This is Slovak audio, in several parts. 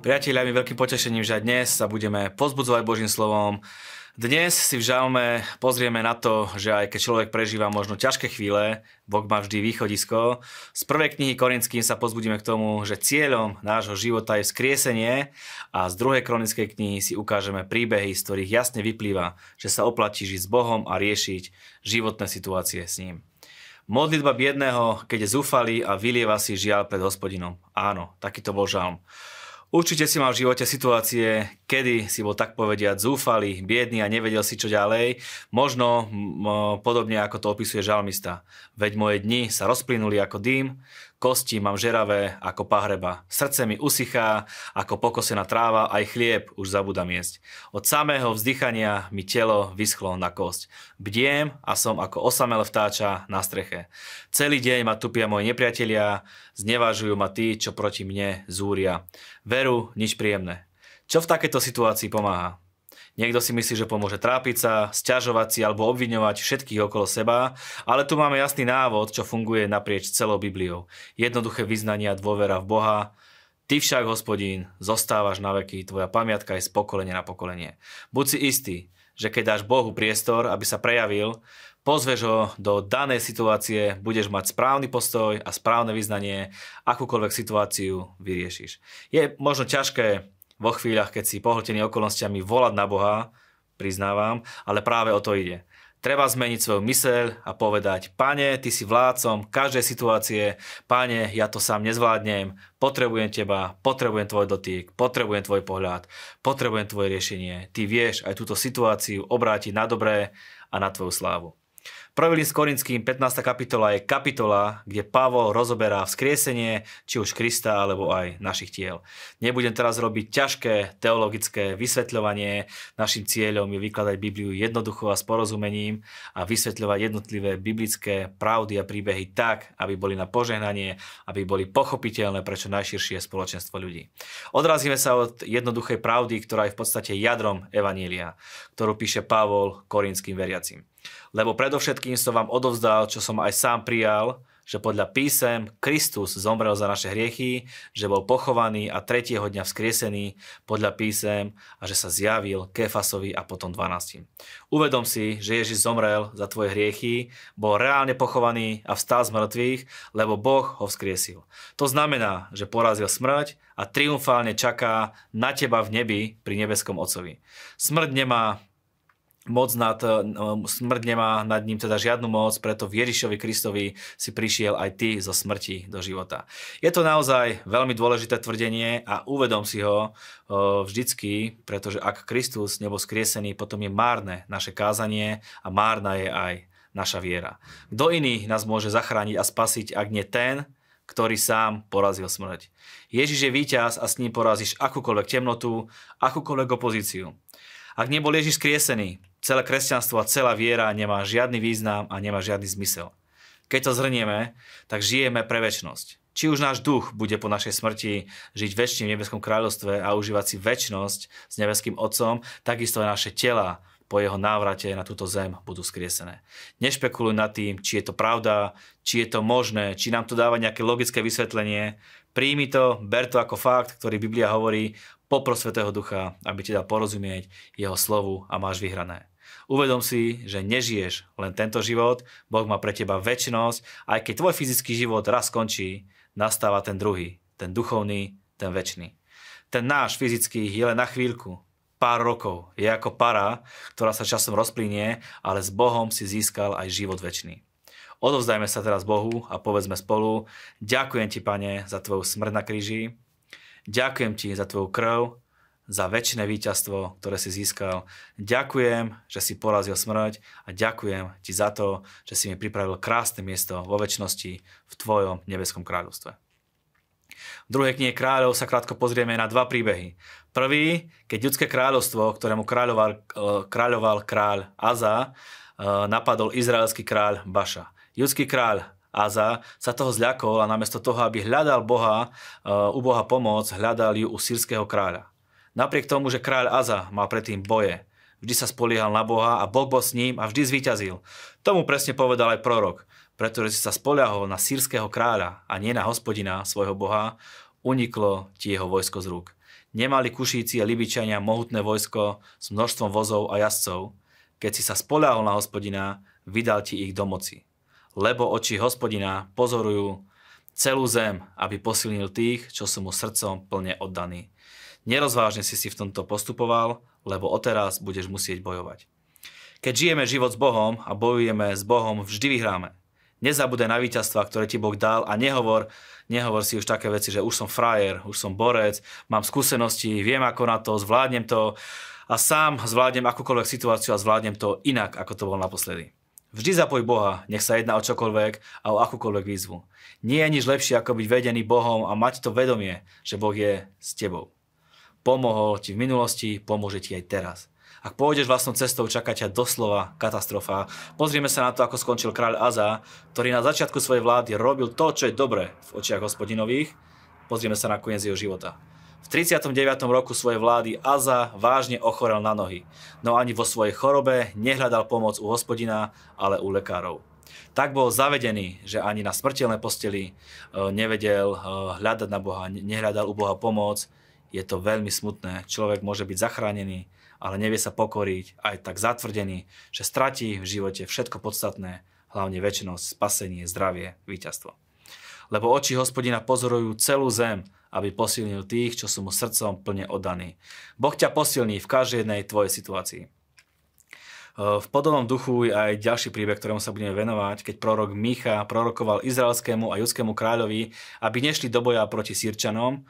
Priatelia, mi veľkým potešením, že dnes sa budeme pozbudzovať Božím slovom. Dnes si v žalme pozrieme na to, že aj keď človek prežíva možno ťažké chvíle, Boh má vždy východisko. Z prvej knihy Korinským sa pozbudíme k tomu, že cieľom nášho života je skriesenie a z druhej kronickej knihy si ukážeme príbehy, z ktorých jasne vyplýva, že sa oplatí žiť s Bohom a riešiť životné situácie s ním. Modlitba biedného, keď je zúfalý a vylieva si žiaľ pred hospodinom. Áno, takýto bol žalm. Určite si mal v živote situácie, kedy si bol tak povediať zúfalý, biedný a nevedel si čo ďalej. Možno m- podobne ako to opisuje žalmista. Veď moje dni sa rozplynuli ako dým, kosti mám žeravé ako pahreba. Srdce mi usychá ako pokosená tráva, aj chlieb už zabudám jesť. Od samého vzdychania mi telo vyschlo na kosť. Bdiem a som ako osamel vtáča na streche. Celý deň ma tupia moji nepriatelia, znevažujú ma tí, čo proti mne zúria. Veru, nič príjemné. Čo v takejto situácii pomáha? Niekto si myslí, že pomôže trápiť sa, sťažovať si alebo obviňovať všetkých okolo seba, ale tu máme jasný návod, čo funguje naprieč celou Bibliou. Jednoduché vyznanie a dôvera v Boha. Ty však, hospodín, zostávaš na veky, tvoja pamiatka je z pokolenia na pokolenie. Buď si istý, že keď dáš Bohu priestor, aby sa prejavil, pozveš ho do danej situácie, budeš mať správny postoj a správne vyznanie, akúkoľvek situáciu vyriešiš. Je možno ťažké vo chvíľach, keď si pohltený okolnostiami volať na Boha, priznávam, ale práve o to ide. Treba zmeniť svoju myseľ a povedať, pane, ty si vládcom každej situácie, pane, ja to sám nezvládnem, potrebujem teba, potrebujem tvoj dotyk, potrebujem tvoj pohľad, potrebujem tvoje riešenie. Ty vieš aj túto situáciu obrátiť na dobré a na tvoju slávu. Prvý list Korinským 15. kapitola je kapitola, kde Pavol rozoberá vzkriesenie, či už Krista, alebo aj našich tiel. Nebudem teraz robiť ťažké teologické vysvetľovanie. Našim cieľom je vykladať Bibliu jednoducho a s porozumením a vysvetľovať jednotlivé biblické pravdy a príbehy tak, aby boli na požehnanie, aby boli pochopiteľné prečo najširšie spoločenstvo ľudí. Odrazíme sa od jednoduchej pravdy, ktorá je v podstate jadrom Evanília, ktorú píše Pavol korinským veriacim. Lebo predovšetkým som vám odovzdal, čo som aj sám prijal, že podľa písem Kristus zomrel za naše hriechy, že bol pochovaný a tretieho dňa vzkriesený podľa písem a že sa zjavil Kefasovi a potom 12. Uvedom si, že Ježiš zomrel za tvoje hriechy, bol reálne pochovaný a vstal z mŕtvych, lebo Boh ho vzkriesil. To znamená, že porazil smrť a triumfálne čaká na teba v nebi pri nebeskom Otcovi. Smrť nemá moc nad, e, smrť nemá nad ním teda žiadnu moc, preto v Ježišovi Kristovi si prišiel aj ty zo smrti do života. Je to naozaj veľmi dôležité tvrdenie a uvedom si ho e, vždycky, pretože ak Kristus nebol skriesený, potom je márne naše kázanie a márna je aj naša viera. Kto iný nás môže zachrániť a spasiť, ak nie ten, ktorý sám porazil smrť. Ježiš je víťaz a s ním porazíš akúkoľvek temnotu, akúkoľvek opozíciu. Ak nebol Ježiš skriesený, celé kresťanstvo a celá viera nemá žiadny význam a nemá žiadny zmysel. Keď to zhrnieme, tak žijeme pre väčnosť. Či už náš duch bude po našej smrti žiť väčšine v nebeskom kráľovstve a užívať si väčnosť s nebeským Otcom, takisto aj naše tela po jeho návrate na túto zem budú skriesené. Nešpekuluj nad tým, či je to pravda, či je to možné, či nám to dáva nejaké logické vysvetlenie. Príjmi to, ber to ako fakt, ktorý Biblia hovorí, popros Svetého Ducha, aby ti dal porozumieť jeho slovu a máš vyhrané. Uvedom si, že nežiješ len tento život, Boh má pre teba väčšinosť, aj keď tvoj fyzický život raz skončí, nastáva ten druhý, ten duchovný, ten väčší. Ten náš fyzický je len na chvíľku, pár rokov. Je ako para, ktorá sa časom rozplynie, ale s Bohom si získal aj život väčší. Odovzdajme sa teraz Bohu a povedzme spolu, ďakujem ti, Pane, za tvoju smrť na kríži, ďakujem ti za tvoju krv, za väčšie víťazstvo, ktoré si získal. Ďakujem, že si porazil smrť a ďakujem ti za to, že si mi pripravil krásne miesto vo väčšnosti v tvojom nebeskom kráľovstve. V druhej knihe kráľov sa krátko pozrieme na dva príbehy. Prvý, keď ľudské kráľovstvo, ktorému kráľoval, eh, kráľoval kráľ Aza, eh, napadol izraelský kráľ Baša. Ľudský kráľ Aza sa toho zľakol a namiesto toho, aby hľadal Boha, eh, u Boha pomoc, hľadal ju u sírskeho kráľa. Napriek tomu, že kráľ Aza mal predtým boje, vždy sa spoliehal na Boha a Boh bol s ním a vždy zvíťazil. Tomu presne povedal aj prorok. Pretože si sa spoliahol na sírskeho kráľa a nie na hospodina svojho Boha, uniklo ti jeho vojsko z rúk. Nemali Kušíci a Libičania mohutné vojsko s množstvom vozov a jazdcov. Keď si sa spoľahol na hospodina, vydal ti ich do moci. Lebo oči hospodina pozorujú celú zem, aby posilnil tých, čo sú mu srdcom plne oddaní. Nerozvážne si si v tomto postupoval, lebo odteraz budeš musieť bojovať. Keď žijeme život s Bohom a bojujeme s Bohom, vždy vyhráme. Nezabudaj na víťazstva, ktoré ti Boh dal a nehovor, nehovor si už také veci, že už som frajer, už som borec, mám skúsenosti, viem ako na to, zvládnem to a sám zvládnem akúkoľvek situáciu a zvládnem to inak, ako to bol naposledy. Vždy zapoj Boha, nech sa jedná o čokoľvek a o akúkoľvek výzvu. Nie je nič lepšie, ako byť vedený Bohom a mať to vedomie, že Boh je s tebou. Pomohol ti v minulosti, pomôže ti aj teraz. Ak pôjdeš vlastnou cestou, čaká ťa doslova katastrofa. Pozrieme sa na to, ako skončil kráľ Aza, ktorý na začiatku svojej vlády robil to, čo je dobré v očiach hospodinových. Pozrieme sa na koniec jeho života. V 39. roku svojej vlády Aza vážne ochorel na nohy, no ani vo svojej chorobe nehľadal pomoc u hospodina, ale u lekárov. Tak bol zavedený, že ani na smrteľnej posteli e, nevedel e, hľadať na Boha, nehľadal u Boha pomoc. Je to veľmi smutné. Človek môže byť zachránený, ale nevie sa pokoriť, aj tak zatvrdený, že stratí v živote všetko podstatné, hlavne väčšinosť, spasenie, zdravie, víťazstvo. Lebo oči hospodina pozorujú celú zem, aby posilnil tých, čo sú mu srdcom plne oddaní. Boh ťa posilní v každej jednej tvojej situácii. V podobnom duchu je aj ďalší príbeh, ktorému sa budeme venovať, keď prorok Micha prorokoval izraelskému a judskému kráľovi, aby nešli do boja proti Sýrčanom,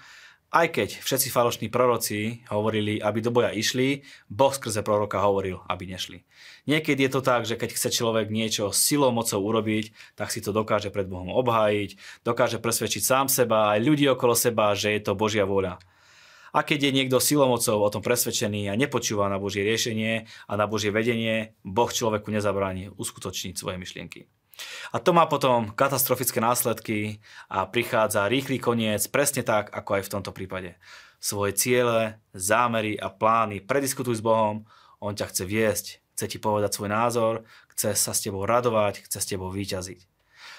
aj keď všetci falošní proroci hovorili, aby do boja išli, Boh skrze proroka hovoril, aby nešli. Niekedy je to tak, že keď chce človek niečo silou mocou urobiť, tak si to dokáže pred Bohom obhájiť, dokáže presvedčiť sám seba aj ľudí okolo seba, že je to Božia vôľa. A keď je niekto silomocou o tom presvedčený a nepočúva na Božie riešenie a na Božie vedenie, Boh človeku nezabráni uskutočniť svoje myšlienky. A to má potom katastrofické následky a prichádza rýchly koniec, presne tak, ako aj v tomto prípade. Svoje ciele, zámery a plány prediskutuj s Bohom, On ťa chce viesť, chce ti povedať svoj názor, chce sa s tebou radovať, chce s tebou vyťaziť.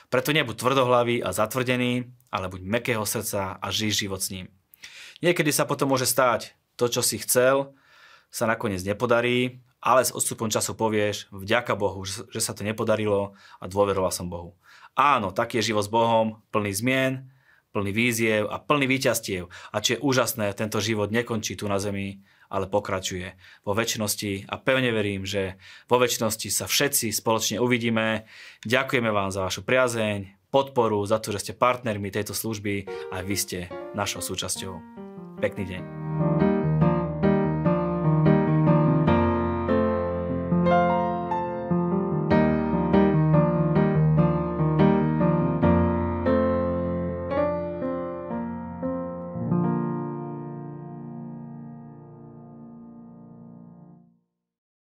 Preto nebuď tvrdohlavý a zatvrdený, ale buď mekého srdca a žij život s ním. Niekedy sa potom môže stať, to, čo si chcel, sa nakoniec nepodarí ale s odstupom času povieš, vďaka Bohu, že sa to nepodarilo a dôveroval som Bohu. Áno, taký je život s Bohom, plný zmien, plný víziev a plný výťastiev. A čo je úžasné, tento život nekončí tu na zemi, ale pokračuje vo väčšnosti a pevne verím, že vo väčšnosti sa všetci spoločne uvidíme. Ďakujeme vám za vašu priazeň, podporu, za to, že ste partnermi tejto služby a vy ste našou súčasťou. Pekný deň.